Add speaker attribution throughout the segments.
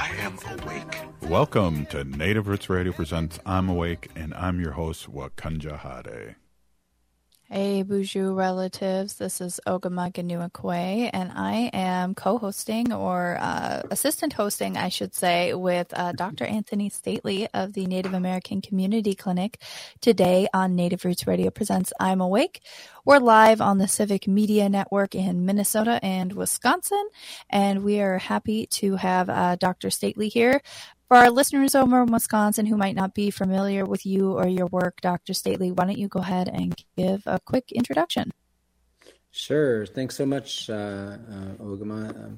Speaker 1: I am awake.
Speaker 2: Welcome to Native Roots Radio presents I'm Awake, and I'm your host, Wakanja Hade.
Speaker 3: Hey, Boozhoo relatives. This is Ogamaganua and I am co-hosting or uh, assistant hosting, I should say, with uh, Dr. Antony Stately of the Native American Community Clinic today on Native Roots Radio presents I'm Awake. We're live on the Civic Media Network in Minnesota and Wisconsin, and we are happy to have uh, Dr. Stately here. For our listeners over in Wisconsin who might not be familiar with you or your work, Dr. Stately, why don't you go ahead and give a quick introduction?
Speaker 4: Sure. Thanks so much, uh, uh, Ogimaa.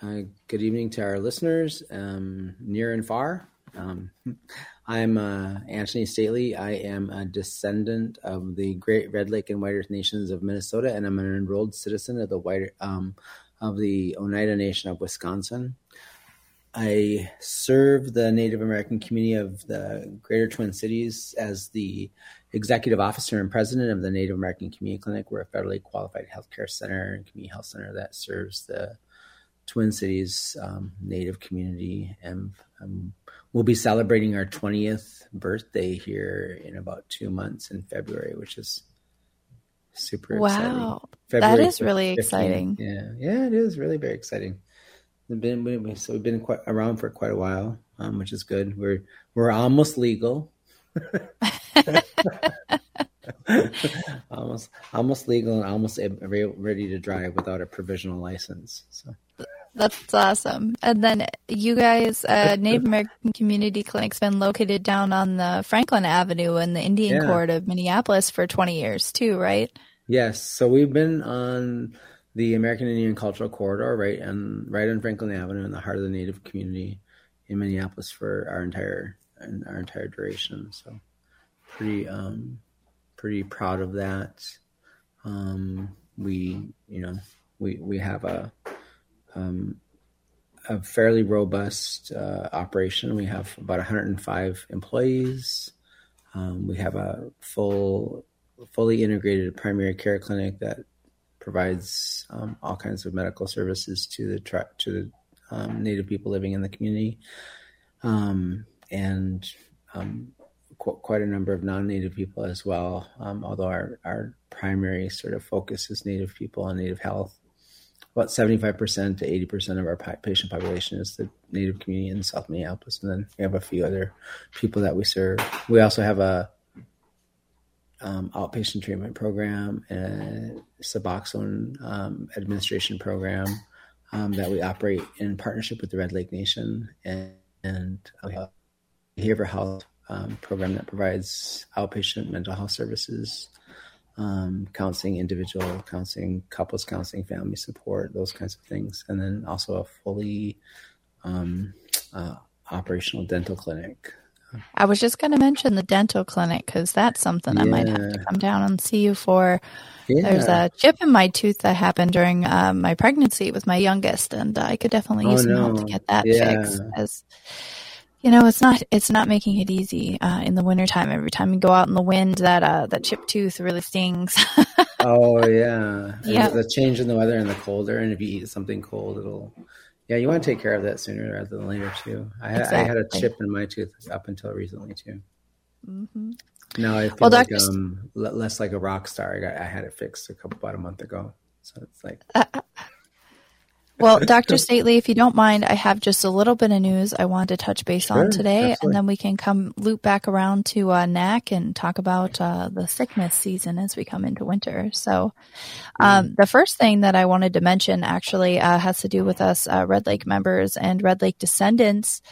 Speaker 4: Uh, good evening to our listeners, um, near and far. Um, I'm uh, Antony Stately. I am a descendant of the Great Red Lake and White Earth Nations of Minnesota, and I'm an enrolled citizen of the White um, of the Oneida Nation of Wisconsin. I serve the Native American community of the Greater Twin Cities as the executive officer and president of the Native American Community Clinic. We're a federally qualified healthcare center and community health center that serves the Twin Cities um, Native community. And um, we'll be celebrating our 20th birthday here in about two months in February, which is super
Speaker 3: wow.
Speaker 4: exciting.
Speaker 3: Wow. That is really 15. exciting.
Speaker 4: Yeah. Yeah, it is really very exciting. Been so we've been quite around for quite a while, um, which is good. We're we're almost legal. almost almost legal and almost ready to drive without a provisional license. So
Speaker 3: that's awesome. And then you guys, uh, Native American Community Clinic's been located down on the Franklin Avenue in the Indian yeah. Court of Minneapolis for 20 years too, right?
Speaker 4: Yes. So we've been on the American Indian Cultural Corridor, right and right on Franklin Avenue in the heart of the Native community in Minneapolis for our entire our entire duration. So pretty um, pretty proud of that. Um, we you know we we have a um, a fairly robust uh, operation. We have about 105 employees. Um, we have a full fully integrated primary care clinic that provides um, all kinds of medical services to the to the um, Native people living in the community, um, and um, qu- quite a number of non-Native people as well. Um, although our our primary sort of focus is Native people and Native health. About seventy-five percent to eighty percent of our patient population is the Native community in South Minneapolis, and then we have a few other people that we serve. We also have a um, outpatient treatment program and Suboxone um, administration program um, that we operate in partnership with the Red Lake Nation and, and a behavioral health um, program that provides outpatient mental health services, um, counseling, individual counseling, couples counseling, family support, those kinds of things, and then also a fully um, uh, operational dental clinic
Speaker 3: I was just going to mention the dental clinic because that's something yeah. I might have to come down and see you for. Yeah. There's a chip in my tooth that happened during uh, my pregnancy with my youngest, and I could definitely use oh, some no. help to get that yeah. fixed. As you know, it's not it's not making it easy uh, in the wintertime. Every time you go out in the wind, that uh, that chip tooth really stings.
Speaker 4: oh yeah, yeah. The change in the weather and the colder, and if you eat something cold, it'll yeah, you want to take care of that sooner rather than later too. I, exactly. I had a chip in my tooth up until recently too. Mm-hmm. Now I feel well, like um, less like a rock star. I got I had it fixed a couple about a month ago, so it's like uh,
Speaker 3: well, Dr. Stately, if you don't mind, I have just a little bit of news I want to touch base sure, on today, absolutely. and then we can come loop back around to uh, NAC and talk about uh, the sickness season as we come into winter. So, um, mm. the first thing that I wanted to mention actually uh, has to do with us uh, Red Lake members and Red Lake descendants.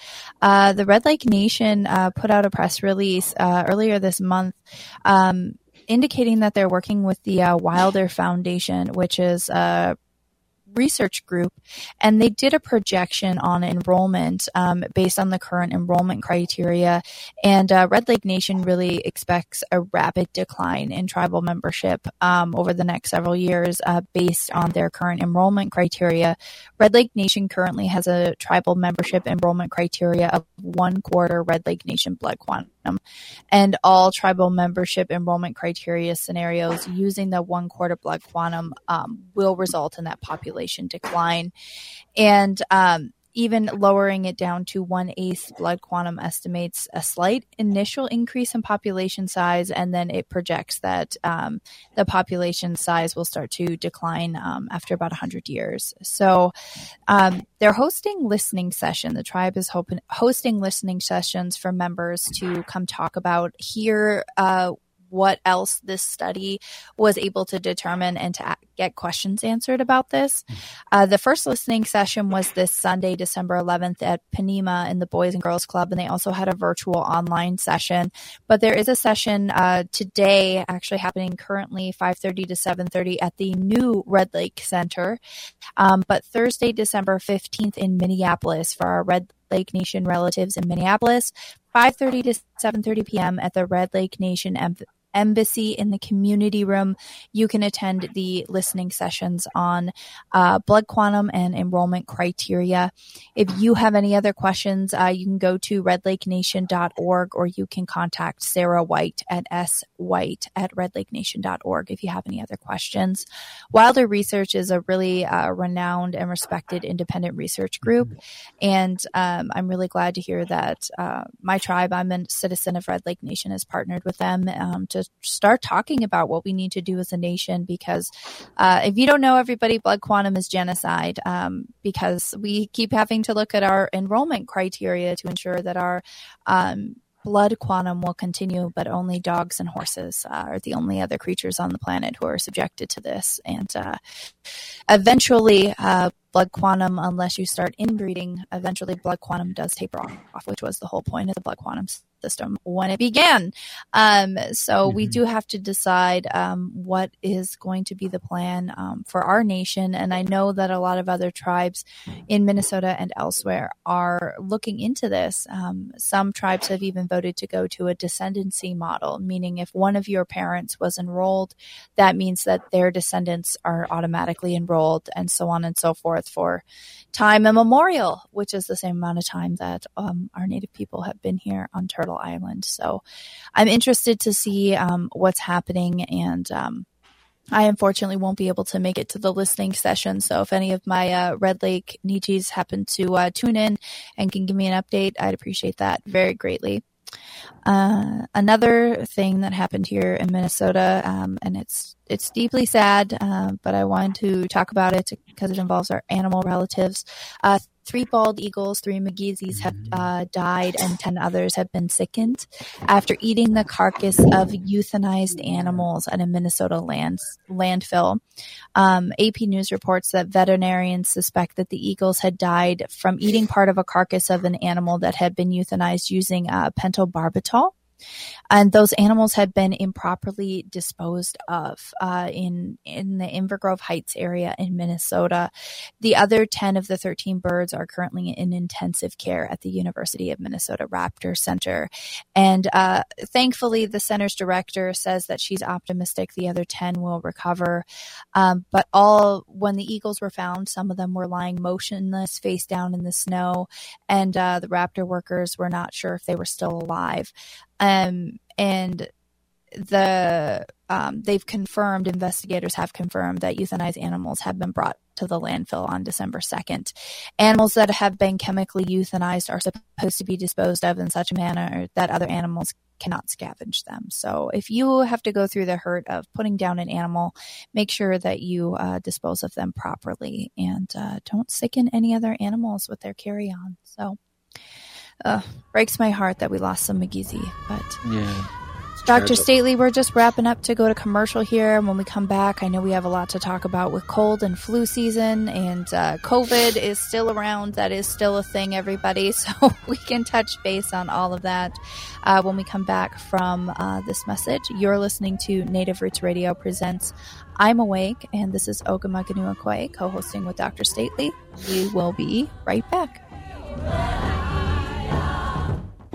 Speaker 3: Uh, the Red Lake Nation uh, put out a press release earlier this month. Um, indicating that they're working with the Wilder Foundation, which is research group, and they did a projection on enrollment um, based on the current enrollment criteria. And uh, Red Lake Nation really expects a rapid decline in tribal membership um, over the next several years uh, based on their current enrollment criteria. Red Lake Nation currently has a tribal membership enrollment criteria of one quarter Red Lake Nation blood quantum. And all tribal membership enrollment criteria scenarios using the one quarter blood quantum um, will result in that population decline. And um, even lowering it down to one eighth blood quantum estimates a slight initial increase in population size, and then it projects that um, the population size will start to decline um, after about 100 years. So um, they're hosting listening session. The tribe is hoping, hosting listening sessions for members to come talk about, hear uh, what else this study was able to determine and to get questions answered about this. Uh, the first listening session was this Sunday, December 11th at Ponemah in the Boys and Girls Club, and they also had a virtual online session. But there is a session uh, today, actually happening currently 5:30 to 7:30 at the new Red Lake Center. Um, but Thursday, December 15th in Minneapolis for our Red Lake Nation relatives in Minneapolis. 5:30 to 7:30 p.m. at the Red Lake Nation Embassy in the community room. You can attend the listening sessions on uh, blood quantum and enrollment criteria. If you have any other questions, uh, you can go to redlakenation.org or you can contact Sarah White at swhite at redlakenation.org if you have any other questions. Wilder Research is a really uh, renowned and respected independent research group. And um, I'm really glad to hear that uh, my tribe, I'm a citizen of Red Lake Nation, has partnered with them um, to start talking about what we need to do as a nation because uh, if you don't know everybody blood quantum is genocide um, because we keep having to look at our enrollment criteria to ensure that our um, blood quantum will continue, but only dogs and horses uh, are the only other creatures on the planet who are subjected to this. And uh, eventually, uh, blood quantum, unless you start inbreeding, eventually blood quantum does taper off, which was the whole point of the blood quantum system when it began. Um, so mm-hmm. we do have to decide um, what is going to be the plan um, for our nation. And I know that a lot of other tribes in Minnesota and elsewhere are looking into this. Um, some tribes have even voted to go to a descendancy model, meaning if one of your parents was enrolled, that means that their descendants are automatically enrolled, and so on and so forth for time immemorial, which is the same amount of time that um, our Native people have been here on Island. So I'm interested to see um, what's happening and. Um, I unfortunately won't be able to make it to the listening session. So if any of my uh, Red Lake Nijis happen to uh, tune in and can give me an update, I'd appreciate that very greatly. Uh, another thing that happened here in Minnesota, um, and it's it's deeply sad, uh, but I wanted to talk about it because it involves our animal relatives. Uh, Three bald eagles, three Migizis have mm-hmm. uh, died, and 10 others have been sickened after eating the carcass of euthanized animals at a Minnesota land, landfill. Um, AP News reports that veterinarians suspect that the eagles had died from eating part of a carcass of an animal that had been euthanized using uh, pentobarbital and those animals had been improperly disposed of uh, in in the Inver Grove Heights area in Minnesota. The other ten of the thirteen birds are currently in intensive care at the University of Minnesota Raptor Center, and uh, thankfully, the center's director says that she's optimistic the other ten will recover. Um, but all when the eagles were found, some of them were lying motionless, face down in the snow, and uh, the raptor workers were not sure if they were still alive. Um, and the um, they've confirmed investigators have confirmed that euthanized animals have been brought to the landfill on December 2nd. Animals that have been chemically euthanized are supposed to be disposed of in such a manner that other animals cannot scavenge them. So if you have to go through the hurt of putting down an animal, make sure that you uh, dispose of them properly and uh, don't sicken any other animals with their carry on. So uh, breaks my heart that we lost some Migizi, but
Speaker 4: yeah.
Speaker 3: Dr. Stately, we're just wrapping up to go to commercial here. When we come back, I know we have a lot to talk about with cold and flu season, and uh, COVID is still around. That is still a thing, everybody. So we can touch base on all of that uh, when we come back from uh, this message. You're listening to Native Roots Radio presents I'm Awake, and this is Ogimaa Kwe, co hosting with Dr. Stately. We will be right back.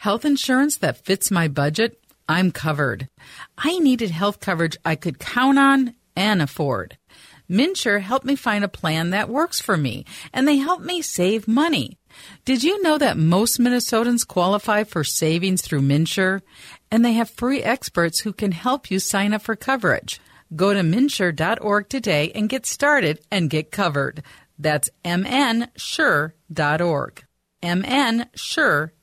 Speaker 5: Health insurance that fits my budget? I'm covered. I needed health coverage I could count on and afford. MNsure helped me find a plan that works for me, and they helped me save money. Did you know that most Minnesotans qualify for savings through MNsure? And they have free experts who can help you sign up for coverage. Go to mnsure.org today and get started and get covered. That's mnsure.org. mnsure.org.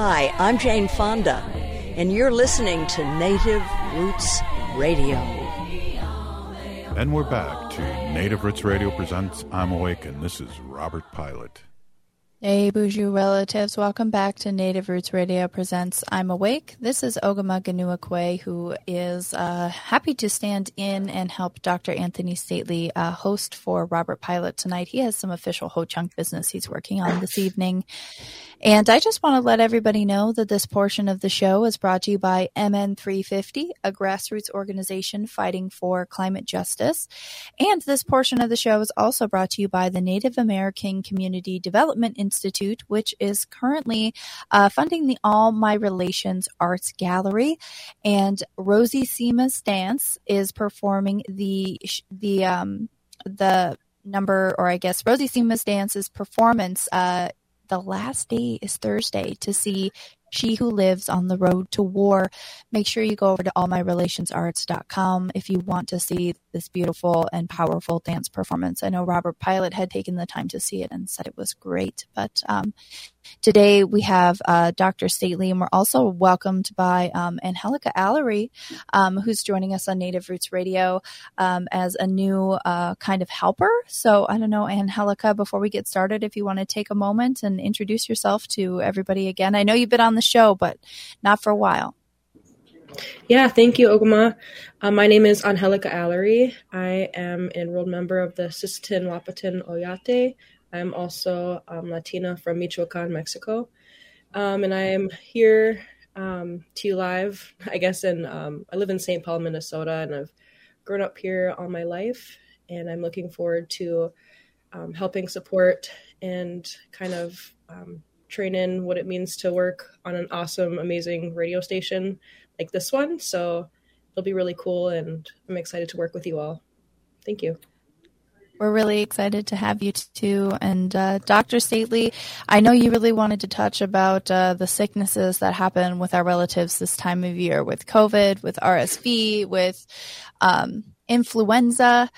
Speaker 6: Hi, I'm Jane Fonda, and you're listening to Native Roots Radio.
Speaker 2: And we're back to Native Roots Radio presents I'm Awake, and this is Robert Pilot.
Speaker 3: Hey, Boozhoo relatives, welcome back to Native Roots Radio presents I'm Awake. This is Ogimaa Ganuakwe, who is uh, happy to stand in and help Dr. Antony Stately uh, host for Robert Pilot tonight. He has some official Ho Chunk business he's working on this evening. And I just want to let everybody know that this portion of the show is brought to you by MN350, a grassroots organization fighting for climate justice. And this portion of the show is also brought to you by the Native American Community Development Institute, which is currently uh, funding the All My Relations Arts Gallery. And Rosy Simas Danse is performing the the um, the number, or I guess Rosy Simas Danse's performance. Uh, the last day is Thursday to see She Who Lives on the Road to War. Make sure you go over to allmyrelationsarts.com if you want to see this beautiful and powerful dance performance. I know Robert Pilot had taken the time to see it and said it was great. But um, today we have uh, Dr. Stately, and we're also welcomed by um, Angelica Allery, um, who's joining us on Native Roots Radio um, as a new uh, kind of helper. So I don't know, Angelica, before we get started, if you want to take a moment and introduce yourself to everybody again. I know you've been on the show, but not for a while.
Speaker 7: Yeah, thank you, Ogimaa. Uh, my name is Angelica Allery. I am an enrolled member of the Sisseton Wahpeton Oyate. I'm also um, Latina from Michoacan, Mexico. Um, and I am here um, to live, I guess, in, um, I live in St. Paul, Minnesota, and I've grown up here all my life. And I'm looking forward to um, helping support and kind of um, train in what it means to work on an awesome, amazing radio station like this one. So it'll be really cool, and I'm excited to work with you all. Thank you.
Speaker 3: We're really excited to have you too. And uh, Dr. Stately, I know you really wanted to touch about uh, the sicknesses that happen with our relatives this time of year with COVID, with RSV, with um, influenza.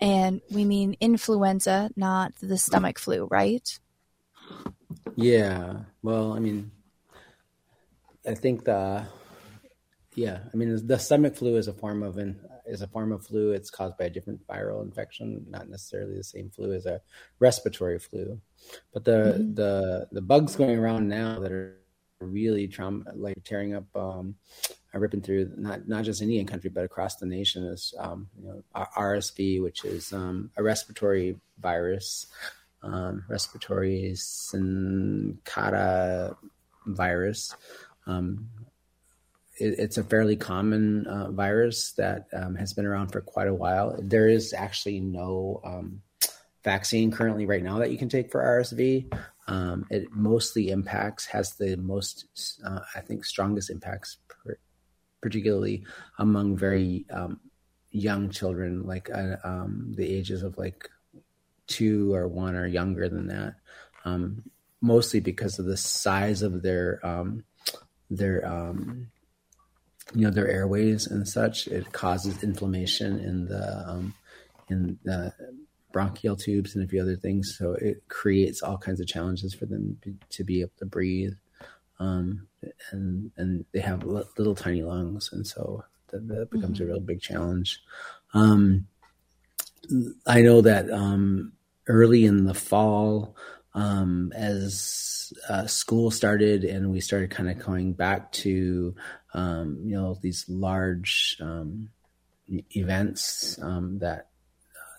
Speaker 3: And we mean influenza, not the stomach flu, right?
Speaker 4: Yeah. Well, I mean, I think the yeah, I mean the stomach flu is a form of an is a form of flu. It's caused by a different viral infection, not necessarily the same flu as a respiratory flu. But the mm-hmm. the the bugs going around now that are really trauma like tearing up um ripping through not not just Indian country but across the nation is um you know RSV which is um a respiratory virus um respiratory syncytial virus um it, it's a fairly common uh, virus that um, has been around for quite a while. There is actually no um, vaccine currently right now that you can take for RSV. Um, it mostly impacts, has the most, uh, I think, strongest impacts, per, particularly among very um, young children, like uh, um, the ages of like two or one or younger than that. Um, mostly because of the size of their their um, you know their airways and such. It causes inflammation in the um, in the bronchial tubes and a few other things. So it creates all kinds of challenges for them to be able to breathe. Um, and and they have little tiny lungs, and so that, that becomes mm-hmm. a real big challenge. Um, I know that um, early in the fall, um, as uh, school started and we started kind of going back to um, you know these large um, events um, that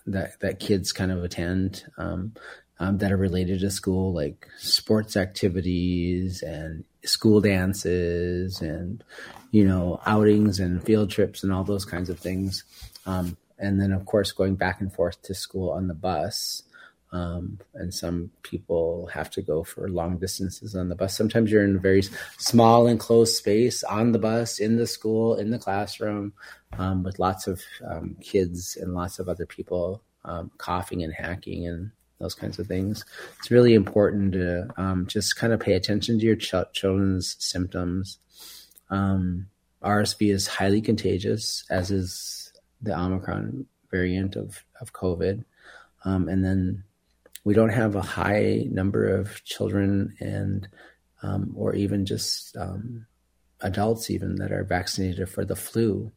Speaker 4: that that kids kind of attend um, um, that are related to school, like sports activities and school dances and you know outings and field trips and all those kinds of things. And then, of course, going back and forth to school on the bus. Um, and some people have to go for long distances on the bus. Sometimes you're in a very small enclosed space on the bus, in the school, in the classroom, um, with lots of um, kids and lots of other people um, coughing and hacking and those kinds of things. It's really important to um, just kind of pay attention to your ch- children's symptoms. Um, RSV is highly contagious, as is the Omicron variant of, of COVID. and then we don't have a high number of children and um, or even just um, adults even that are vaccinated for the flu.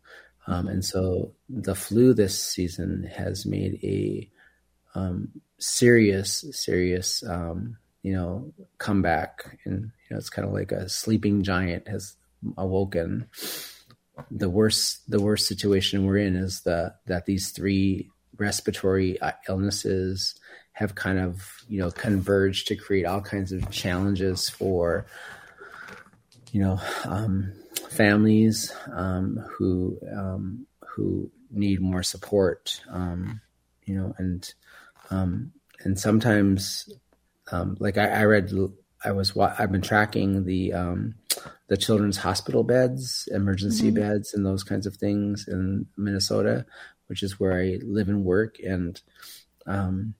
Speaker 4: Um, and so the flu this season has made a um, serious serious um, you know comeback. And you know it's kind of like a sleeping giant has awoken. The worst the worst situation we're in is the that these three respiratory illnesses have kind of you know converged to create all kinds of challenges for you know um, families um, who um, who need more support um, you know and um, and sometimes um, like I, I, read I was I've been tracking the the children's hospital beds emergency mm-hmm. beds and those kinds of things in Minnesota which is where I live and work and um,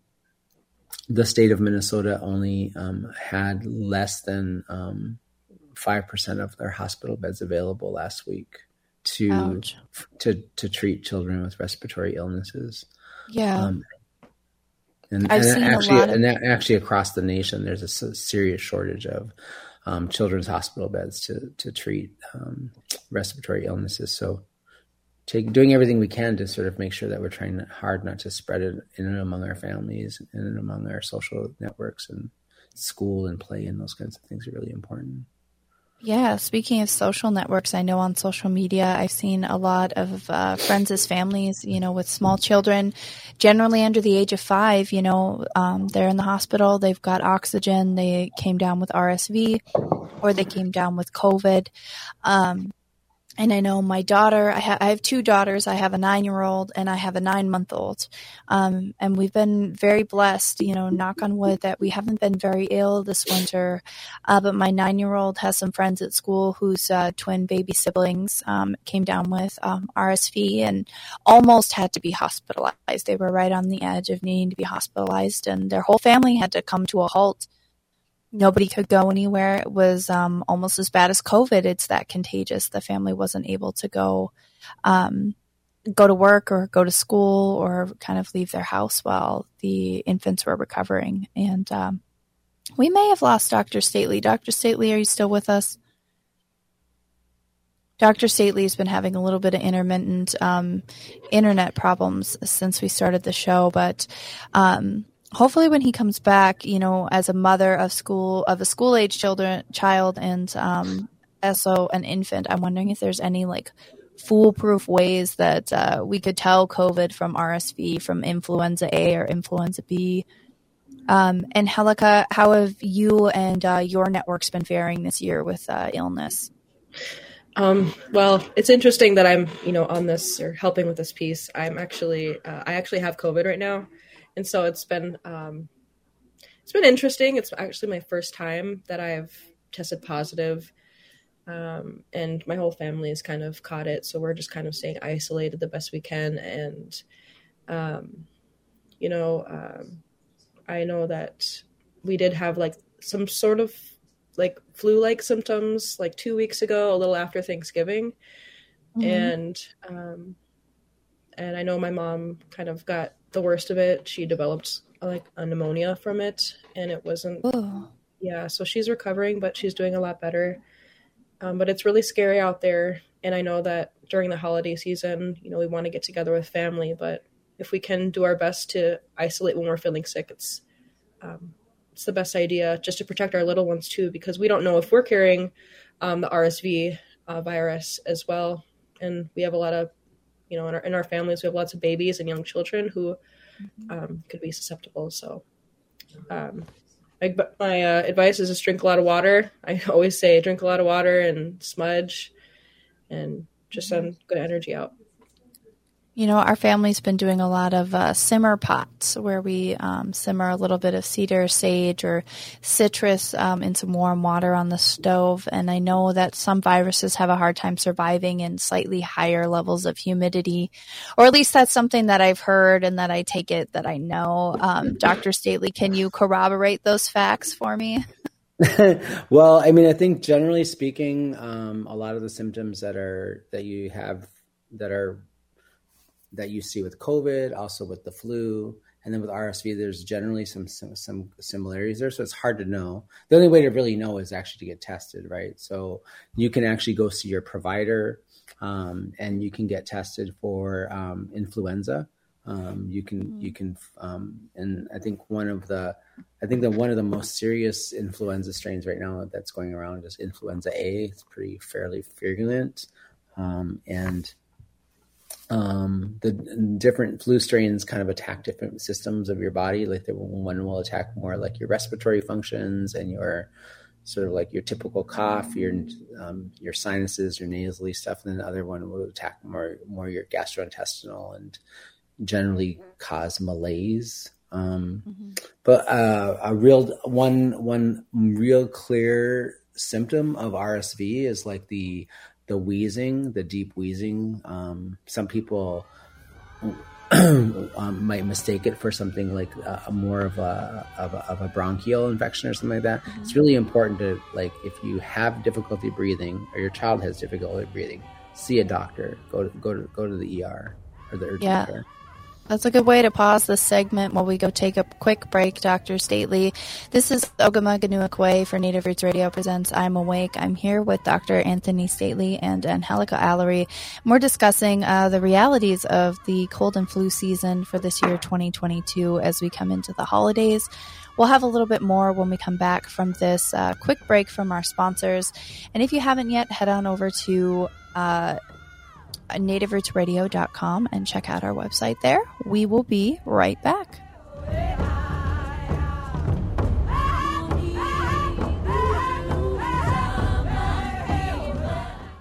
Speaker 4: the state of Minnesota only um, had less than um, five percent of their hospital beds available last week to Ouch. to to treat children with respiratory illnesses.
Speaker 3: Yeah. Um,
Speaker 4: and, and actually, of- and actually across the nation, there's a serious shortage of um, children's hospital beds to to treat um, respiratory illnesses. So doing everything we can to sort of make sure that we're trying hard not to spread it in and among our families and among our social networks and school and play and those kinds of things are really important.
Speaker 3: Yeah, speaking of social networks, I know on social media I've seen a lot of uh, friends as families, you know, with small children, generally under the age of five. You know, um, they're in the hospital, they've got oxygen, they came down with RSV, or they came down with COVID. Um, and I know my daughter, I, ha- I, have two daughters. I have a nine year old and I have a nine month old. Um, and we've been very blessed, you know, knock on wood, that we haven't been very ill this winter. Uh, but my nine year old has some friends at school whose uh, twin baby siblings um, came down with um, RSV and almost had to be hospitalized. They were right on the edge of needing to be hospitalized, and their whole family had to come to a halt nobody could go anywhere. It was um, almost as bad as COVID. It's that contagious. The family wasn't able to go um, go to work or go to school or kind of leave their house while the infants were recovering. And um, We may have lost Dr. Stately. Dr. Stately, are you still with us? Dr. Stately has been having a little bit of intermittent um, internet problems since we started the show, but um, hopefully when he comes back, you know, as a mother of school of a school age children child and um, also an infant, I'm wondering if there's any like foolproof ways that uh, we could tell COVID from RSV, from influenza A or influenza B. Um, and Helica, how have you and uh, your networks been faring this year with uh, illness?
Speaker 7: Um, well, it's interesting that I'm, you know, on this or helping with this piece. I'm actually, uh, I actually have COVID right now, and so it's been, um, it's been interesting. It's actually my first time that I've tested positive, um, and my whole family has kind of caught it. So we're just kind of staying isolated the best we can, and, um, you know, um, I know that we did have like some sort of like flu like symptoms like two weeks ago, a little after Thanksgiving. Mm-hmm. And um and I know my mom kind of got the worst of it. She developed like a pneumonia from it and it wasn't
Speaker 3: Ooh.
Speaker 7: yeah, so she's recovering but she's doing a lot better. Um, but it's really scary out there and I know that during the holiday season, you know, we want to get together with family, but if we can do our best to isolate when we're feeling sick, it's um, it's the best idea just to protect our little ones too, because we don't know if we're carrying um, the RSV uh, virus as well. And we have a lot of, you know, in our, in our families, we have lots of babies and young children who um, could be susceptible. So, um, my, my uh, advice is just drink a lot of water. I always say drink a lot of water and smudge and just send good energy out.
Speaker 3: You know, our family's been doing a lot of uh, simmer pots where we um, simmer a little bit of cedar, sage, or citrus um, in some warm water on the stove. And I know that some viruses have a hard time surviving in slightly higher levels of humidity, or at least that's something that I've heard and that I take it that I know. Um, Dr. Stately, can you corroborate those facts for me?
Speaker 4: well, I mean, I think generally speaking, um, a lot of the symptoms that are that you have that are that you see with COVID, also with the flu, and then with RSV, there's generally some, some, some similarities there. So it's hard to know. The only way to really know is actually to get tested, right? So you can actually go see your provider, um, and you can get tested for um, influenza. Um, you can mm-hmm. you can um, and I think one of the I think that one of the most serious influenza strains right now that's going around is influenza A. It's pretty fairly virulent, um, and um, the different flu strains kind of attack different systems of your body. Like the one will attack more like your respiratory functions and your sort of like your typical cough, your um, your sinuses, your nasally stuff, and then the other one will attack more more your gastrointestinal and generally cause malaise. Um, mm-hmm. But uh, a real one one real clear symptom of RSV is like the the wheezing, the deep wheezing. Um, some people um, might mistake it for something like a, a more of a, of a, of a bronchial infection or something like that. Mm-hmm. It's really important to like if you have difficulty breathing or your child has difficulty breathing, see a doctor. Go to go to go to the ER or the urgent
Speaker 3: yeah.
Speaker 4: care.
Speaker 3: That's a good way to pause this segment while we go take a quick break, Dr. Stately. This is Ogimaa Ganuakwe for Native Roots Radio Presents I'm Awake. I'm here with Dr. Antony Stately and Angelica Allery. We're discussing uh, the realities of the cold and flu season for this year, 2022, as we come into the holidays. We'll have a little bit more when we come back from this uh, quick break from our sponsors. And if you haven't yet, head on over to uh, nativerootsradio.com and check out our website there. We will be right back.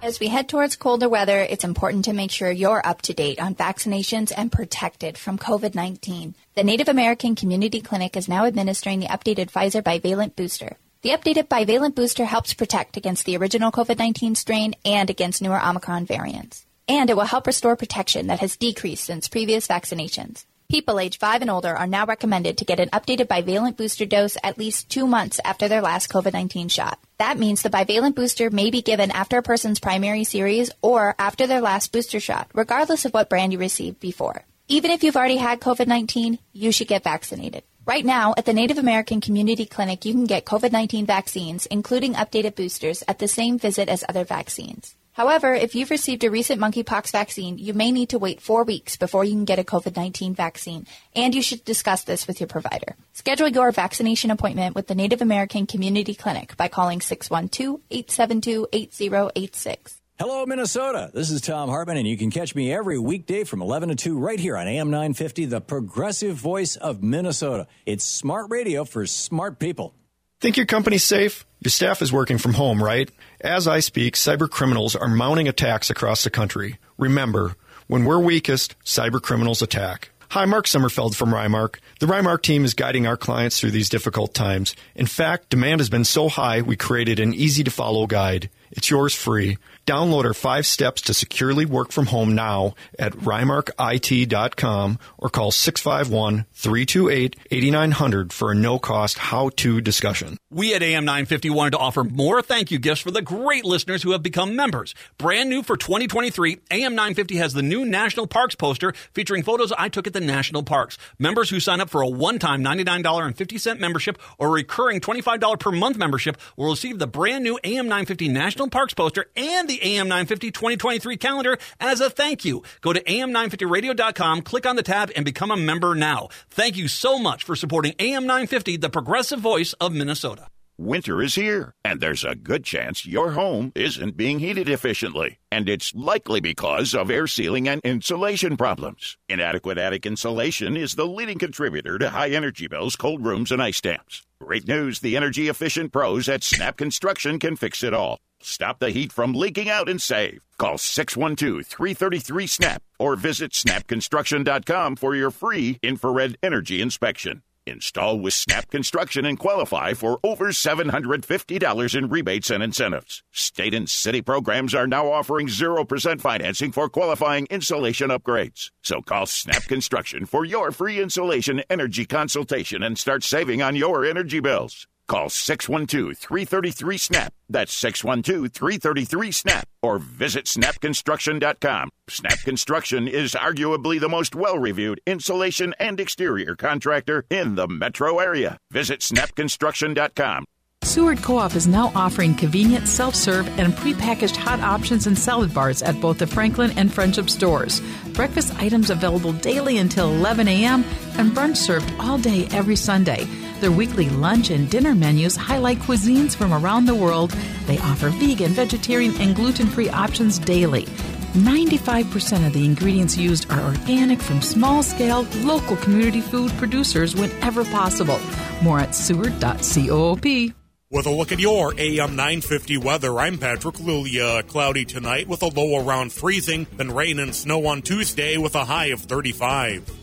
Speaker 3: As we head towards colder weather, it's important to make sure you're up to date on vaccinations and protected from COVID 19. The Native American Community Clinic is now administering the updated Pfizer bivalent booster. The updated bivalent booster helps protect against the original COVID 19 strain and against newer Omicron variants and it will help restore protection that has decreased since previous vaccinations. People age 5 and older are now recommended to get an updated bivalent booster dose at least two months after their last COVID 19 shot. That means the bivalent booster may be given after a person's primary series or after their last booster shot, regardless of what brand you received before. Even if you've already had COVID 19, you should get vaccinated. Right now, at the Native American Community Clinic, you can get COVID 19 vaccines, including updated boosters, at the same visit as other vaccines. However, if you've received a recent monkeypox vaccine, you may need to wait four weeks before you can get a COVID 19 vaccine, and you should discuss this with your provider. Schedule your vaccination appointment with the Native American Community Clinic by calling 612 872 8086.
Speaker 8: Hello, Minnesota. This is Thom Hartmann, and you can catch me every weekday from 11 to 2 right here on AM 950, the progressive voice of Minnesota. It's smart radio for smart people.
Speaker 9: Think your company's safe? Your staff is working from home, right? As I speak, cyber criminals are mounting attacks across the country. Remember, when we're weakest, cyber criminals attack. Hi, Mark Sommerfeld from Rymark. The Rymark team is guiding our clients through these difficult times. In fact, demand has been so high, we created an easy to follow guide. It's yours free. Download our five steps to securely work from home now at rymarkit.com or call 651 328 8900 for a no cost how to discussion.
Speaker 10: We at AM 950 wanted to offer more thank you gifts for the great listeners who have become members. Brand new for 2023, AM 950 has the new National Parks poster featuring photos I took at the national parks. Members who sign up for a one time $99.50 membership or recurring $25 per month membership will receive the brand new AM 950 National Parks poster and the AM 950 2023 calendar as a thank you. Go to am950radio.com, click on the tab, and become a member now. Thank you so much for supporting AM 950, the progressive voice of Minnesota.
Speaker 11: Winter is here, and there's a good chance your home isn't being heated efficiently. And it's likely because of air sealing and insulation problems. Inadequate attic insulation is the leading contributor to high energy bills, cold rooms, and ice dams. Great news the energy efficient pros at Snap Construction can fix it all. Stop the heat from leaking out and save. Call 612 333 SNAP or visit snapconstruction.com for your free infrared energy inspection. Install with Snap Construction and qualify for over $750 in rebates and incentives. State and city programs are now offering 0% financing for qualifying insulation upgrades. So call Snap Construction for your free insulation energy consultation and start saving on your energy bills. Call 612 333 SNAP. That's 612 333 SNAP. Or visit snapconstruction.com. Snap Construction is arguably the most well reviewed insulation and exterior contractor in the metro area. Visit snapconstruction.com.
Speaker 5: Seward Co op is now offering convenient self serve and prepackaged hot options and salad bars at both the Franklin and Friendship stores. Breakfast items available daily until 11 a.m. and brunch served all day every Sunday. Their weekly lunch and dinner menus highlight cuisines from around the world. They offer vegan, vegetarian, and gluten free options daily. 95% of the ingredients used are organic from small scale, local community food producers whenever possible. More at seward.coop.
Speaker 12: With a look at your AM 950 weather, I'm Patrick Lilia. Cloudy tonight with a low around freezing, then rain and snow on Tuesday with a high of 35.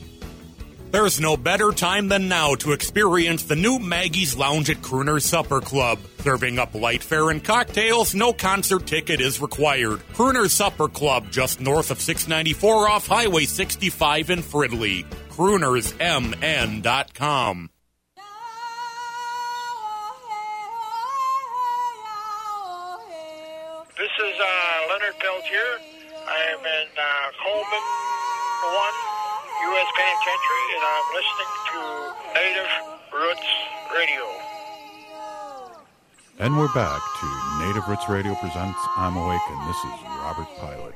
Speaker 12: There's no better time than now to experience the new Maggie's Lounge at Crooner's Supper Club. Serving up light fare and cocktails, no concert ticket is required. Crooner's Supper Club, just north of 694 off Highway 65 in Fridley. CroonersMN.com.
Speaker 13: This is uh, Leonard Peltier. I am in uh, Coleman 1 U.S. Penitentiary, and I'm listening to Native Roots Radio.
Speaker 2: And we're back to Native Roots Radio presents I'm Awake, and this is Robert Pilot.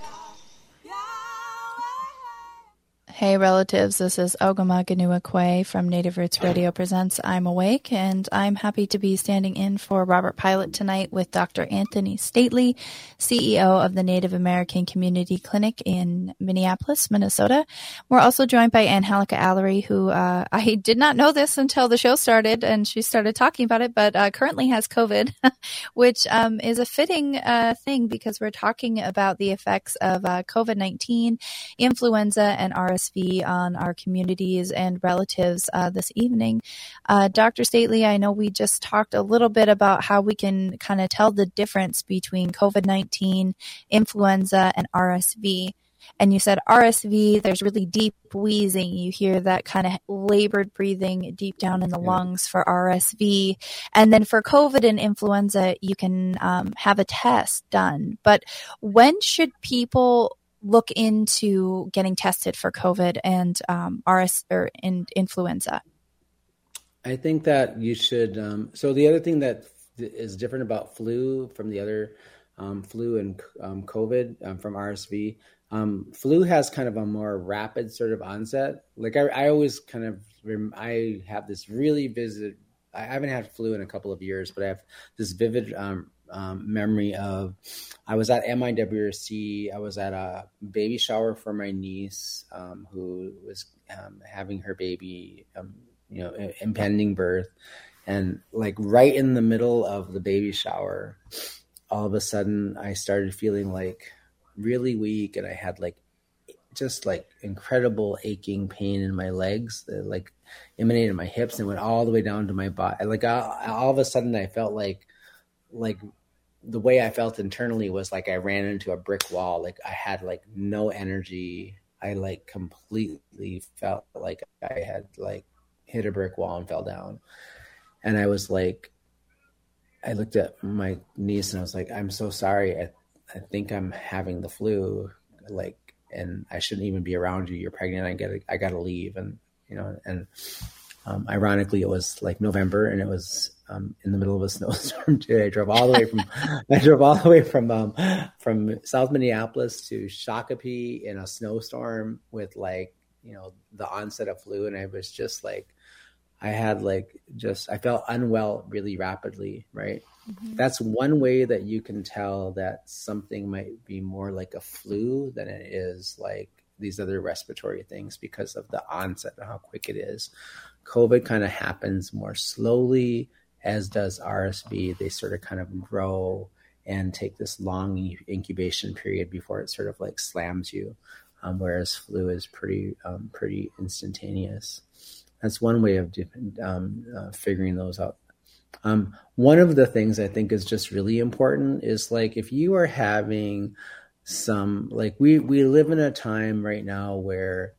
Speaker 3: Hey relatives, this is Ogimaa Ganua Kwe from Native Roots Radio presents I'm Awake, and I'm happy to be standing in for Robert Pilot tonight with Dr. Antony Stately, CEO of the Native American Community Clinic in Minneapolis, Minnesota. We're also joined by Angelica Allery, who uh, I did not know this until the show started and she started talking about it, but uh, currently has COVID, which um, is a fitting uh, thing because we're talking about the effects of uh, COVID 19, influenza, and RSV on our communities and relatives uh, this evening. Uh, Dr. Stately, I know we just talked a little bit about how we can kind of tell the difference between COVID 19, influenza, and RSV. And you said RSV, there's really deep wheezing. You hear that kind of labored breathing deep down in the yeah. lungs for RSV. And then for COVID and influenza, you can um, have a test done. But when should people look into getting tested for COVID and um, RS or in influenza?
Speaker 4: I think that you should. Um, so the other thing that is different about flu from the other um, flu and um, COVID um, from RSV, um, flu has kind of a more rapid sort of onset. Like I, I always kind of, I have this really vivid. I haven't had flu in a couple of years, but I have this vivid um, um, memory of I was at MIWC. I was at a baby shower for my niece um, who was um, having her baby, um, you know, impending birth. And like right in the middle of the baby shower, all of a sudden I started feeling like really weak and I had like just like incredible aching pain in my legs that like emanated my hips and went all the way down to my body. Like all, all of a sudden I felt like like the way I felt internally was like I ran into a brick wall. Like I had like no energy. I like completely felt like I had like hit a brick wall and fell down. And I was like, I looked at my niece and I was like, I'm so sorry. I, I think I'm having the flu. Like, and I shouldn't even be around you. You're pregnant. I get, I got to leave. And, you know, and um, ironically, it was like November and it was um, in the middle of a snowstorm today. I drove all the way from I drove all the way from um, from South Minneapolis to Shakopee in a snowstorm with like you know the onset of flu, and I was just like I had like just I felt unwell really rapidly. Right, mm-hmm. that's one way that you can tell that something might be more like a flu than it is like these other respiratory things because of the onset and how quick it is. COVID kind of happens more slowly as does RSV. They sort of kind of grow and take this long incubation period before it sort of like slams you, um, whereas flu is pretty um, pretty instantaneous. That's one way of um, uh, figuring those out. Um, one of the things I think is just really important is like if you are having some like we we live in a time right now where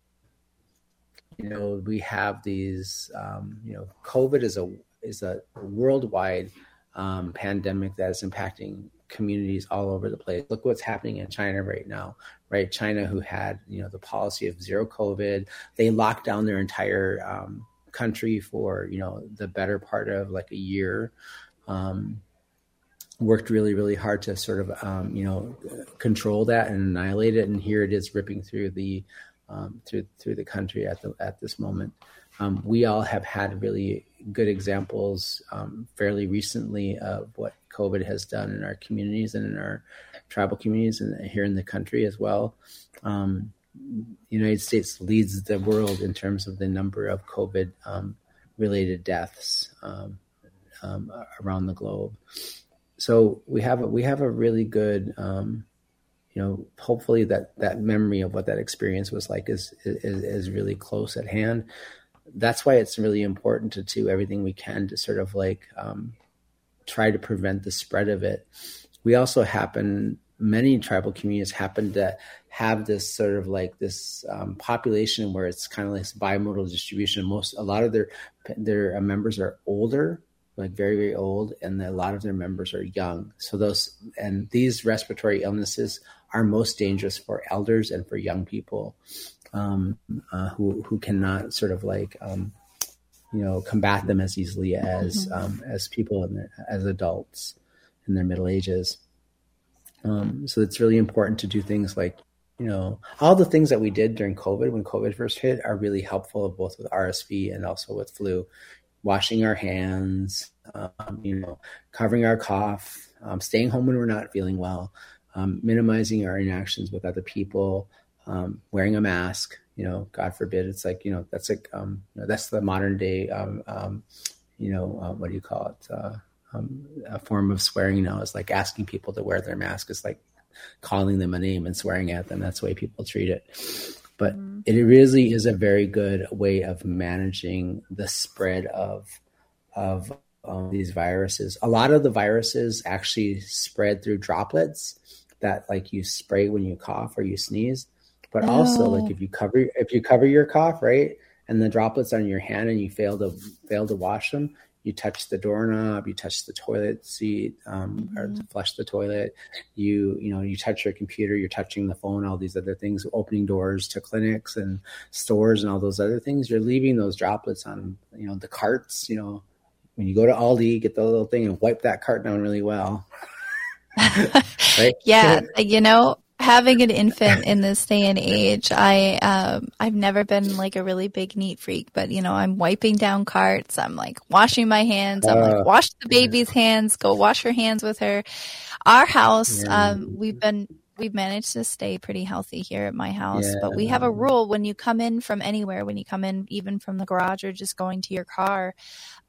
Speaker 4: you know we have these um, you know COVID is a is a worldwide um, pandemic that is impacting communities all over the place. Look what's happening in China right now, right? China, who had you know the policy of zero COVID, they locked down their entire um, country for you know the better part of like a year. Um, worked really, really hard to sort of um, you know control that and annihilate it, and here it is ripping through the um, through through the country at the at this moment. Um, we all have had really good examples um, fairly recently of what COVID has done in our communities and in our tribal communities and here in the country as well. Um, the United States leads the world in terms of the number of COVID um, related deaths um, um, around the globe. So we have a, we have a really good, um, you know, hopefully that that memory of what that experience was like is is, is really close at hand that's why it's really important to do everything we can to sort of like um, try to prevent the spread of it. We also happen many tribal communities happen to have this sort of like this um, population where it's kind of like bimodal distribution. Most a lot of their their uh, members are older, like very very old, and a lot of their members are young. So those and these respiratory illnesses are most dangerous for elders and for young people um, uh, who who cannot sort of like um, you know combat them as easily as mm-hmm. um, as people in their, as adults in their middle ages. Um, so it's really important to do things like you know all the things that we did during COVID when COVID first hit are really helpful both with RSV and also with flu. Washing our hands, um, you know, covering our cough, um, staying home when we're not feeling well, minimizing our interactions with other people, um, wearing a mask. You know, God forbid, it's like you know that's like um, you know, that's the modern day. Um, um, you know, uh, what do you call it? Uh, um, a form of swearing now is like asking people to wear their mask. Is like calling them a name and swearing at them. That's the way people treat it. But mm-hmm. it really is a very good way of managing the spread of of um, these viruses. A lot of the viruses actually spread through droplets that like you spray when you cough or you sneeze but also like oh. if you cover if you cover your cough right and the droplets on your hand and you fail to fail to wash them you touch the doorknob, you touch the toilet seat, um, or
Speaker 3: Mm-hmm.
Speaker 4: to flush the toilet. You you know you touch your computer, you're touching the phone, all these other things, opening doors to clinics and stores and all those other things. You're leaving those droplets on you know the carts. You know when you go to Aldi, get the little thing and wipe that cart down really well. right?
Speaker 3: Yeah, you know, having an infant in this day and age, I um I've never been like a really big neat freak, but you know, I'm wiping down carts, I'm like washing my hands, I'm like wash the baby's hands, go wash her hands with her. Our house, um we've been we've managed to stay pretty healthy here at my house, but we have a rule when you come in from anywhere, when you come in even from the garage or just going to your car,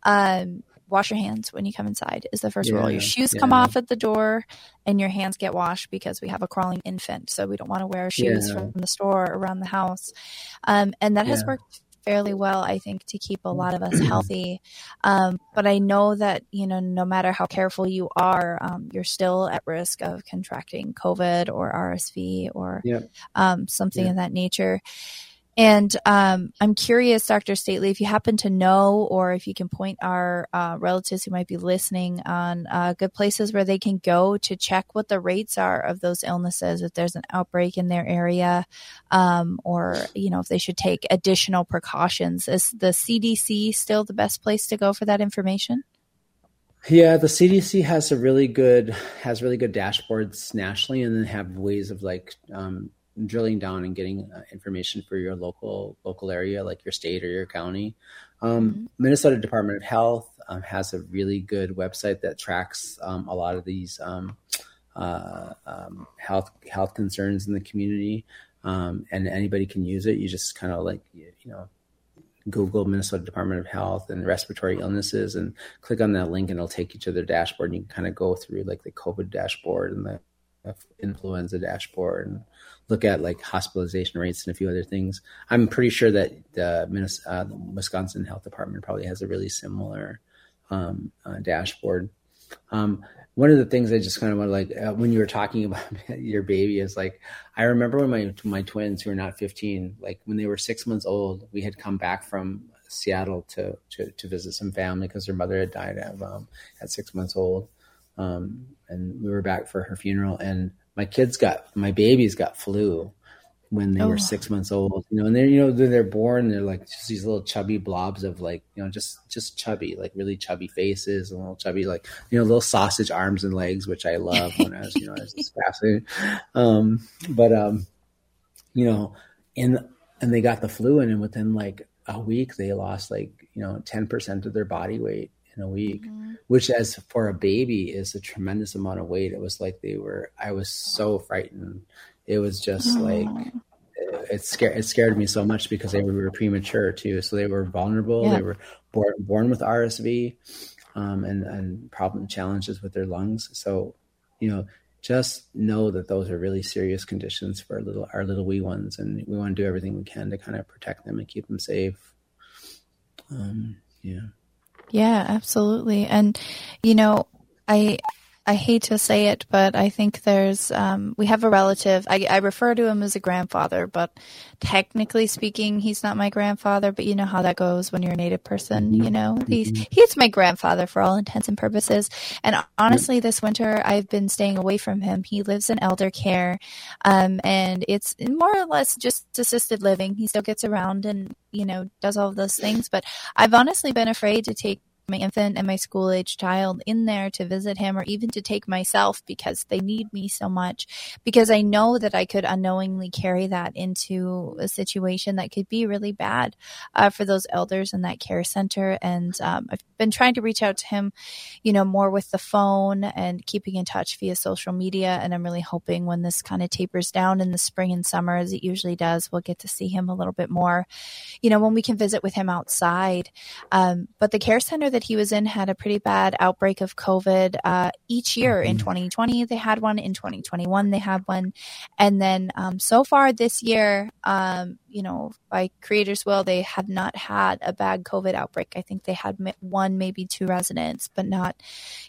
Speaker 3: um wash your hands when you come inside is the first rule. Your shoes come off at the door and your hands get washed because we have a crawling infant. So we don't want to wear shoes
Speaker 14: Yeah.
Speaker 3: from the store around the house. Um, and that has worked fairly well, I think, to keep a lot of us healthy. Um, but I know that, you know, no matter how careful you are, um, you're still at risk of contracting COVID or RSV or um, something
Speaker 4: Yeah.
Speaker 3: of that nature. And um, I'm curious, Dr. Stately, if you happen to know or if you can point our uh, relatives who might be listening on uh, good places where they can go to check what the rates are of those illnesses, if there's an outbreak in their area, um, or, you know, if they should take additional precautions. Is the CDC still the best place to go for that information?
Speaker 4: Yeah, the CDC has a really good has really good dashboards nationally, and then have ways of like um, drilling down and getting uh, information for your local local area, like your state or your county. Um, Minnesota Department of Health um, has a really good website that tracks um, a lot of these um, uh, um, health health concerns in the community, um, and anybody can use it. You just kind of like you know Google Minnesota Department of Health and respiratory illnesses and click on that link and it'll take you to their dashboard and you can kind of go through like the COVID dashboard and the influenza dashboard and look at like hospitalization rates and a few other things. I'm pretty sure that the, Minnes- uh, the Wisconsin Health Department probably has a really similar um, uh, dashboard. Um, one of the things I just kind of want to like uh, when you were talking about your baby is like I remember when my my twins who are not 15 like when they were six months old we had come back from Seattle to to, to visit some family because their mother had died at um, at six months old um, and we were back for her funeral and my kids got my babies got flu when they
Speaker 14: Oh.
Speaker 4: were six months old you know and they're you know they're, they're born they're like just these little chubby blobs of like you know just just chubby like really chubby faces and little chubby like you know little sausage arms and legs which i love when i was you know i was just fascinated um but um you know and and they got the flu in and within like a week they lost like you know 10% of their body weight in a week which as for a baby is a tremendous amount of weight. It was like they were i was so frightened. It was just like it scared it scared me so much because they were premature too. So they were vulnerable.
Speaker 14: Yeah.
Speaker 4: they were born born with rsv um, and and problem challenges with their lungs. So you know just know that those are really serious conditions for our little our little wee ones. And we want to do everything we can to kind of protect them and keep them safe. Um, yeah
Speaker 3: Yeah, absolutely. And you know, I I hate to say it, but I think there's um we have a relative. I I refer to him as a grandfather, but technically speaking, he's not my grandfather, but you know how that goes when you're a native person, you know. He's he's my grandfather for all intents and purposes. And honestly, this winter I've been staying away from him. He lives in elder care. Um and it's more or less just assisted living. He still gets around and, you know, does all those things, but I've honestly been afraid to take my infant and my school age child in there to visit him or even to take myself because they need me so much because I know that I could unknowingly carry that into a situation that could be really bad uh, for those elders in that care center. And um, I've been trying to reach out to him, you know, more with the phone and keeping in touch via social media. And I'm really hoping when this kind of tapers down in the spring and summer, as it usually does, we'll get to see him a little bit more, you know, when we can visit with him outside. Um, but the care center that he was in had a pretty bad outbreak of COVID. Uh, each year in 2020, they had one. In 2021, they had one. And then um, so far this year, um, you know, by creators' will, they have not had a bad COVID outbreak. I think they had one, maybe two residents, but not,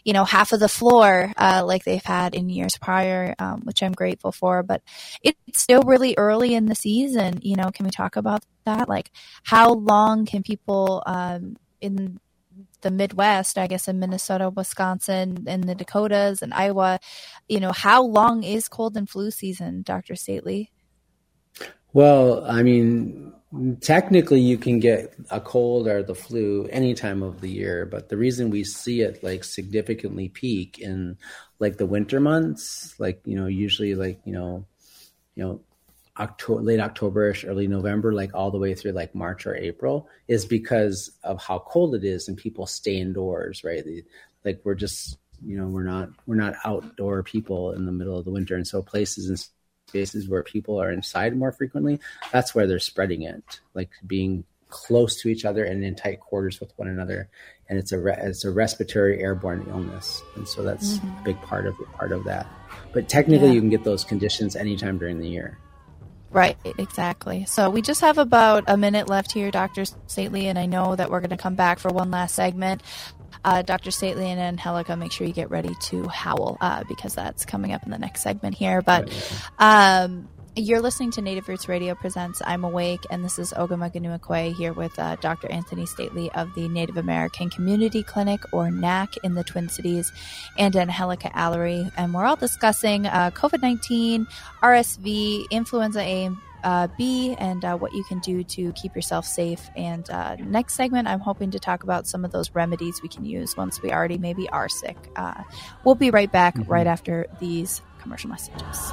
Speaker 3: you know, half of the floor uh, like they've had in years prior, um, which I'm grateful for. But it's still really early in the season. You know, can we talk about that? Like, how long can people um, in the Midwest, I guess in Minnesota, Wisconsin, and the Dakotas and Iowa, you know, how long is cold and flu season, Dr. Stately?
Speaker 4: Well, I mean, technically you can get a cold or the flu any time of the year, but the reason we see it like significantly peak in like the winter months, like, you know, usually like, you know, you know, October, late Octoberish, early November, like all the way through like March or April, is because of how cold it is and people stay indoors, right? Like we're just, you know, we're not we're not outdoor people in the middle of the winter, and so places and spaces where people are inside more frequently, that's where they're spreading it, like being close to each other and in tight quarters with one another, and it's a re- it's a respiratory airborne illness, and so that's mm-hmm. a big part of part of that. But technically, yeah. you can get those conditions anytime during the year.
Speaker 3: Right, exactly. So we just have about a minute left here, Dr. Stately, and I know that we're going to come back for one last segment. Uh, Dr. Stately and Angelica, make sure you get ready to howl uh, because that's coming up in the next segment here. But um, you're listening to Native Roots Radio presents I'm Awake, and this is Ogimaa here with uh, Dr. Antony Stately of the Native American Community Clinic, or NAC, in the Twin Cities, and Angelica Allery. And we're all discussing uh, COVID 19, RSV, influenza A, uh, B and uh, what you can do to keep yourself safe. And uh, next segment, I'm hoping to talk about some of those remedies we can use once we already maybe are sick. Uh, we'll be right back mm-hmm. right after these commercial messages.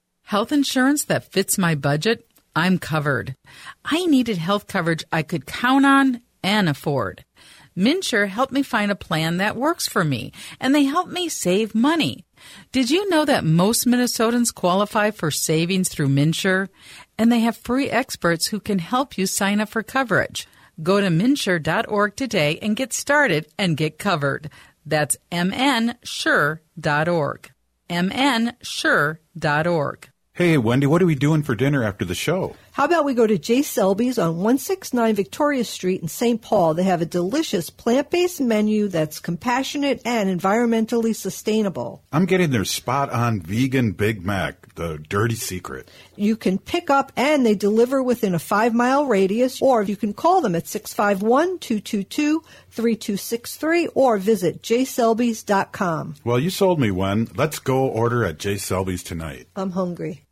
Speaker 5: Health insurance that fits my budget? I'm covered. I needed health coverage I could count on and afford. MNsure helped me find a plan that works for me, and they helped me save money. Did you know that most Minnesotans qualify for savings through MNsure? And they have free experts who can help you sign up for coverage. Go to mnsure.org today and get started and get covered. That's mnsure.org. mnsure.org.
Speaker 2: Hey, Wendy, what are we doing for dinner after the show?
Speaker 15: How about we go to J. Selby's on 169 Victoria Street in St. Paul? They have a delicious plant based menu that's compassionate and environmentally sustainable.
Speaker 2: I'm getting their spot on vegan Big Mac, the dirty secret.
Speaker 15: You can pick up and they deliver within a five mile radius, or you can call them at 651 222 3263 or visit jselbys.com.
Speaker 2: Well, you sold me one. Let's go order at J. Selby's tonight.
Speaker 15: I'm hungry.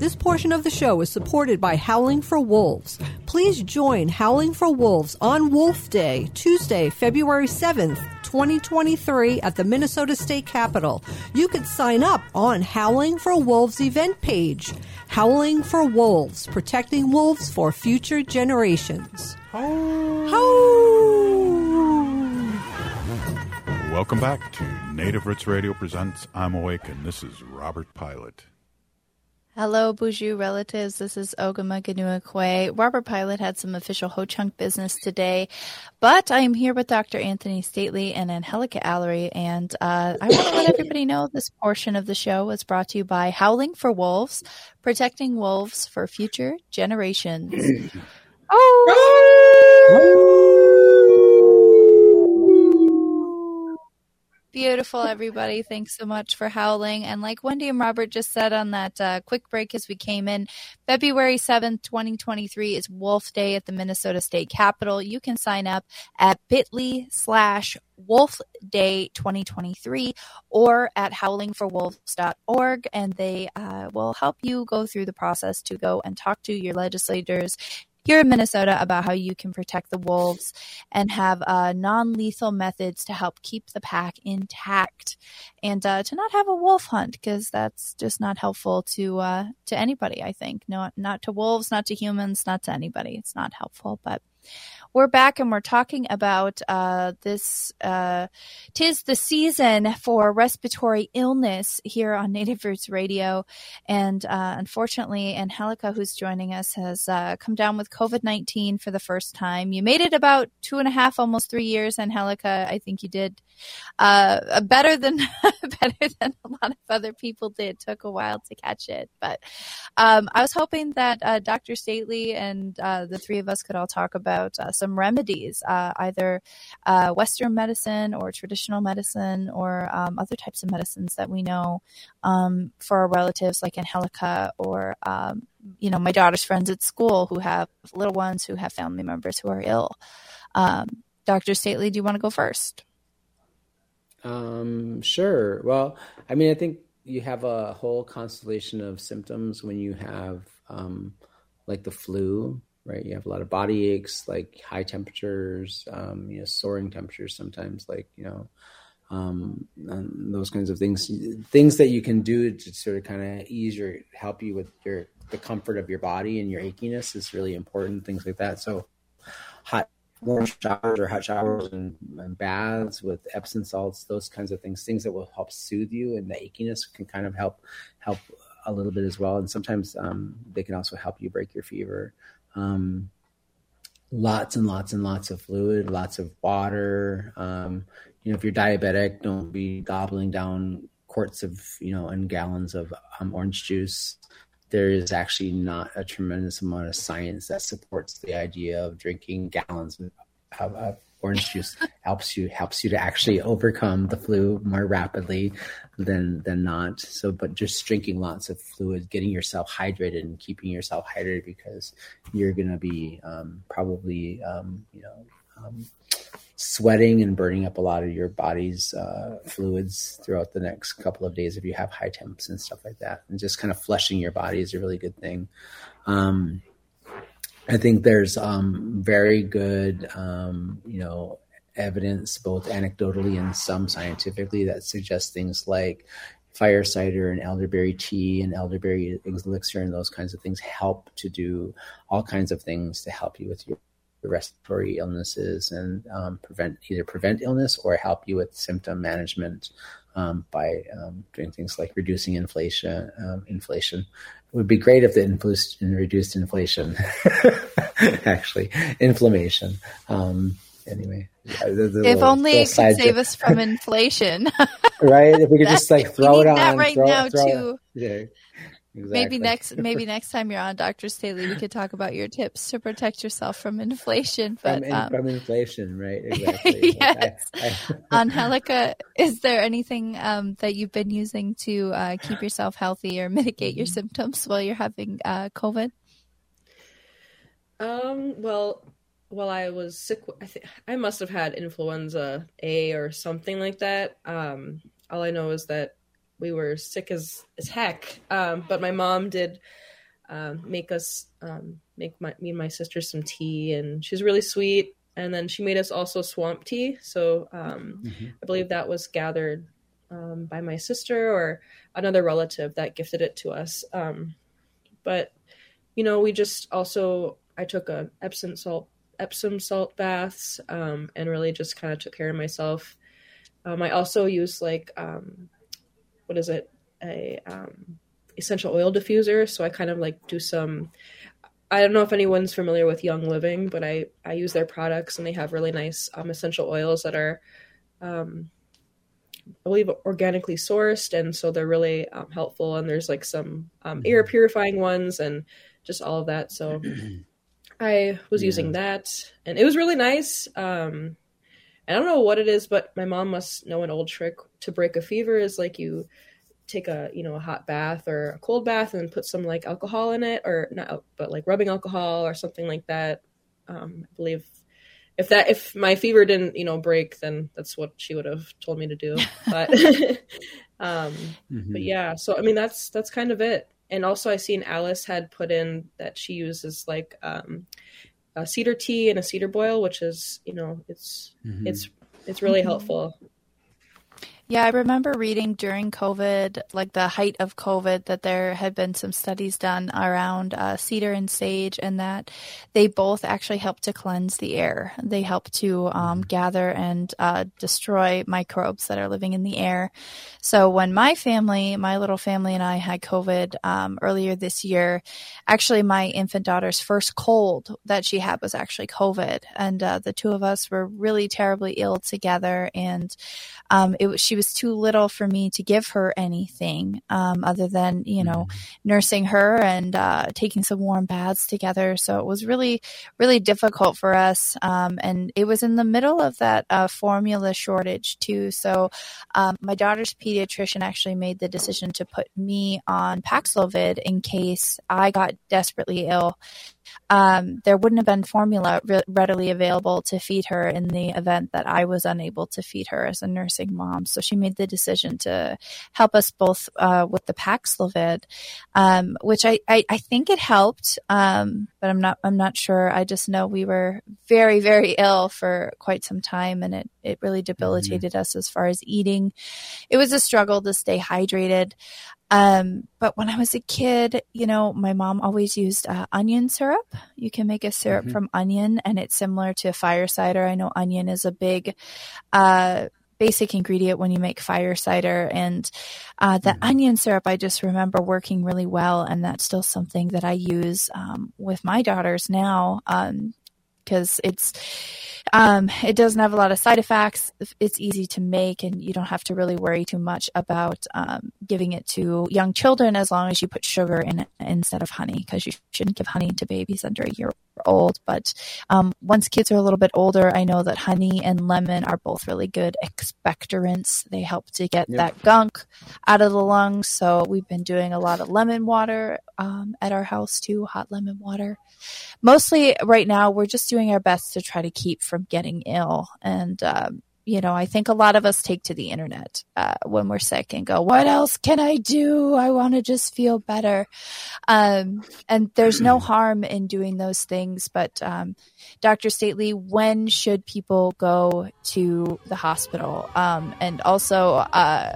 Speaker 15: This portion of the show is supported by Howling for Wolves. Please join Howling for Wolves on Wolf Day, Tuesday, February 7th, 2023 at the Minnesota State Capitol. You can sign up on Howling for Wolves event page. Howling for Wolves, protecting wolves for future generations.
Speaker 2: Welcome back to Native Roots Radio presents I'm Awake, and this is Robert Pilot.
Speaker 3: Hello, Boozhoo relatives. This is Ogimaa Giniw Robert Pilot had some official Ho Chunk business today, but I am here with Dr. Antony Stately and Angelica Allery, and uh, I want to let everybody know this portion of the show was brought to you by Howling for Wolves, protecting wolves for future generations. oh! Beautiful, everybody. Thanks so much for howling. And like Wendy and Robert just said on that uh, quick break as we came in, February 7th, 2023 is Wolf Day at the Minnesota State Capitol. You can sign up at bit.ly slash Wolf Day 2023 or at howlingforwolves.org, and they uh, will help you go through the process to go and talk to your legislators here in Minnesota about how you can protect the wolves and have uh, non lethal methods to help keep the pack intact and uh, to not have a wolf hunt because that's just not helpful to uh, to anybody. I think no, not to wolves, not to humans, not to anybody. It's not helpful, but we're back and we're talking about uh, this. Uh, tis the season for respiratory illness here on Native Roots Radio, and uh, unfortunately, Angelica, who's joining us, has uh, come down with COVID nineteen for the first time. You made it about two and a half, almost three years, Angelica. I think you did uh, better than better than a lot of other people did. It took a while to catch it, but um, I was hoping that uh, Dr. Stately and the three of us could all talk about some remedies, uh, either uh, Western medicine or traditional medicine or um, other types of medicines that we know um, for our relatives like Angelica or, um, you know, my daughter's friends at school who have little ones who have family members who are ill. Um, Dr. Stately, do you want to go first?
Speaker 4: Um, sure. Well, I mean, I think you have a whole constellation of symptoms when you have um, like the flu right? You have a lot of body aches, like high temperatures, um, you know, soaring temperatures sometimes, like, you know, um, those kinds of things, things that you can do to sort of kind of ease your, help you with your, the comfort of your body and your achiness is really important, things like that. So hot, warm showers or hot showers and, and, baths with Epsom salts, those kinds of things, things that will help soothe you and the achiness can kind of help, help a little bit as well. And sometimes um, they can also help you break your fever um, lots and lots and lots of fluid, lots of water. Um, you know, if you're diabetic, don't be gobbling down quarts of, you know, and gallons of um, orange juice. There is actually not a tremendous amount of science that supports the idea of drinking gallons of, of orange juice helps you helps you to actually overcome the flu more rapidly than than not. So, but just drinking lots of fluid, getting yourself hydrated, and keeping yourself hydrated because you're to be um, probably um, you know um, sweating and burning up a lot of your body's uh, fluids throughout the next couple of days if you have high temps and stuff like that. And just kind of flushing your body is a really good thing. Um, I think there's um, very good, um, you know, evidence, both anecdotally and some scientifically, that suggests things like fire cider and elderberry tea and elderberry elixir and those kinds of things help to do all kinds of things to help you with your respiratory illnesses and um, prevent either prevent illness or help you with symptom management um, by um, doing things like reducing inflation. Um, inflation it would be great if the inflation reduced inflation. Actually, inflammation. Um, anyway,
Speaker 3: the, the if little, only it could save us from inflation.
Speaker 4: right? If we could just like throw it on
Speaker 3: right
Speaker 4: throw,
Speaker 3: now
Speaker 4: throw
Speaker 3: too.
Speaker 4: Yeah.
Speaker 3: Exactly. Maybe next, maybe next time you're on, Doctor Staley, we could talk about your tips to protect yourself from inflation. But
Speaker 4: from, in,
Speaker 3: um,
Speaker 4: from inflation, right? Exactly.
Speaker 3: yes. I, I... Angelica, is there anything um, that you've been using to uh, keep yourself healthy or mitigate your mm-hmm. symptoms while you're having uh, COVID?
Speaker 7: Um. Well, while I was sick, I think I must have had influenza A or something like that. Um. All I know is that we were sick as as heck. Um, but my mom did um, make us um, make my, me and my sister some tea, and she's really sweet. And then she made us also swamp tea. So um, mm-hmm. I believe that was gathered um, by my sister or another relative that gifted it to us. Um, but you know, we just also I took a Epsom salt Epsom salt baths and really just kind of took care of myself. I also used like um, what is it a um, essential oil diffuser. So I kind of like do some. I don't know if anyone's familiar with Young Living, but I I use their products and they have really nice um, essential oils that are. Um, I believe organically sourced, and so they're really um, helpful. And there's like some um, mm-hmm. air purifying ones, and just all of that. So I was yeah. using that, and it was really nice. Um, I don't know what it is, but my mom must know an old trick to break a fever is like you take a you know a hot bath or a cold bath and put some like alcohol in it or not but like rubbing alcohol or something like that. Um, i believe if that if my fever didn't you know break then that's what she would have told me to do. But um mm-hmm. but yeah so i mean that's that's kind of it. And also I seen Alice had put in that she uses like um, a cedar tea and a cedar boil, which is you know it's
Speaker 4: Mhm.
Speaker 7: it's it's really
Speaker 3: Mhm.
Speaker 7: helpful.
Speaker 3: Yeah, I remember reading during COVID, like the height of COVID, that there had been some studies done around uh, cedar and sage, and that they both actually help to cleanse the air. They help to um, gather and uh, destroy microbes that are living in the air. So when my family, my little family, and I had COVID um, earlier this year, actually my infant daughter's first cold that she had was actually COVID, and uh, the two of us were really terribly ill together, and um, it was she was too little for me to give her anything um, other than you know nursing her and uh, taking some warm baths together. So it was really really difficult for us, um, and it was in the middle of that uh, formula shortage too. So um, my daughter's pediatrician actually made the decision to put me on Paxlovid in case I got desperately ill um, there wouldn't have been formula re- readily available to feed her in the event that I was unable to feed her as a nursing mom. So she made the decision to help us both uh, with the Paxlovid, um, which I, I, I think it helped, um, but I'm not I'm not sure. I just know we were very very ill for quite some time, and it it really debilitated us as far as eating. It was a struggle to stay hydrated. Um, but when I was a kid, you know, my mom always used uh, onion syrup. You can make a syrup
Speaker 16: Mhm.
Speaker 3: from onion, and it's similar to fire cider. I know onion is a big, uh, basic ingredient when you make fire cider, and uh, the onion syrup I just remember working really well, and that's still something that I use um, with my daughters now. Um, because it's um, it doesn't have a lot of side effects. It's easy to make, and you don't have to really worry too much about um, giving it to young children as long as you put sugar in it instead of honey, because you shouldn't give honey to babies under a year old. But um, once kids are a little bit older, I know that honey and lemon are both really good expectorants. They help to get
Speaker 16: Yep.
Speaker 3: that gunk out of the lungs. So we've been doing a lot of lemon water um, at our house too, hot lemon water. Mostly right now, we're just doing our best to try to keep from getting ill. And, um, you know, I think a lot of us take to the internet uh, when we're sick and go, What else can I do? I want to just feel better. Um, and there's no harm in doing those things. But, um, Dr. Stately, when should people go to the hospital? Um, and also, uh,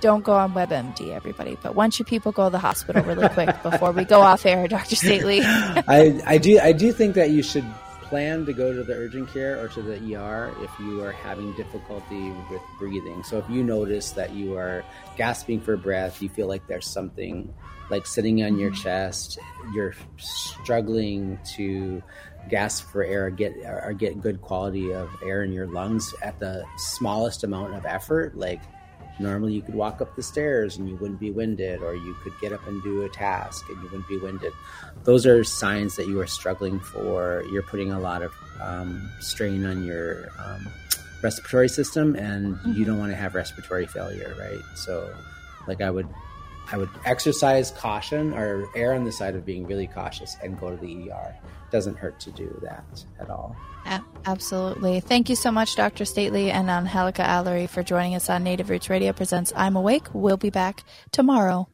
Speaker 3: don't go on WebMD, everybody. But when should people go to the hospital really quick before we go off air, Dr. Stately?
Speaker 4: I, I do I do think that you should plan to go to the urgent care or to the ER if you are having difficulty with breathing. So if you notice that you are gasping for breath, you feel like there's something like sitting on your chest, you're struggling to gasp for air or get or get good quality of air in your lungs at the smallest amount of effort, like normally you could walk up the stairs and you wouldn't be winded or you could get up and do a task and you wouldn't be winded. Those are signs that you are struggling for. You're putting a lot of um, strain on your um, respiratory system and you don't want to have respiratory failure right? So like i would i would exercise caution or err on the side of being really cautious and go to the er doesn't hurt to do that at all
Speaker 3: Absolutely. Thank you so much, Dr. Stately and Angelica Allery, for joining us on Native Roots Radio Presents I'm Awake. We'll be back tomorrow.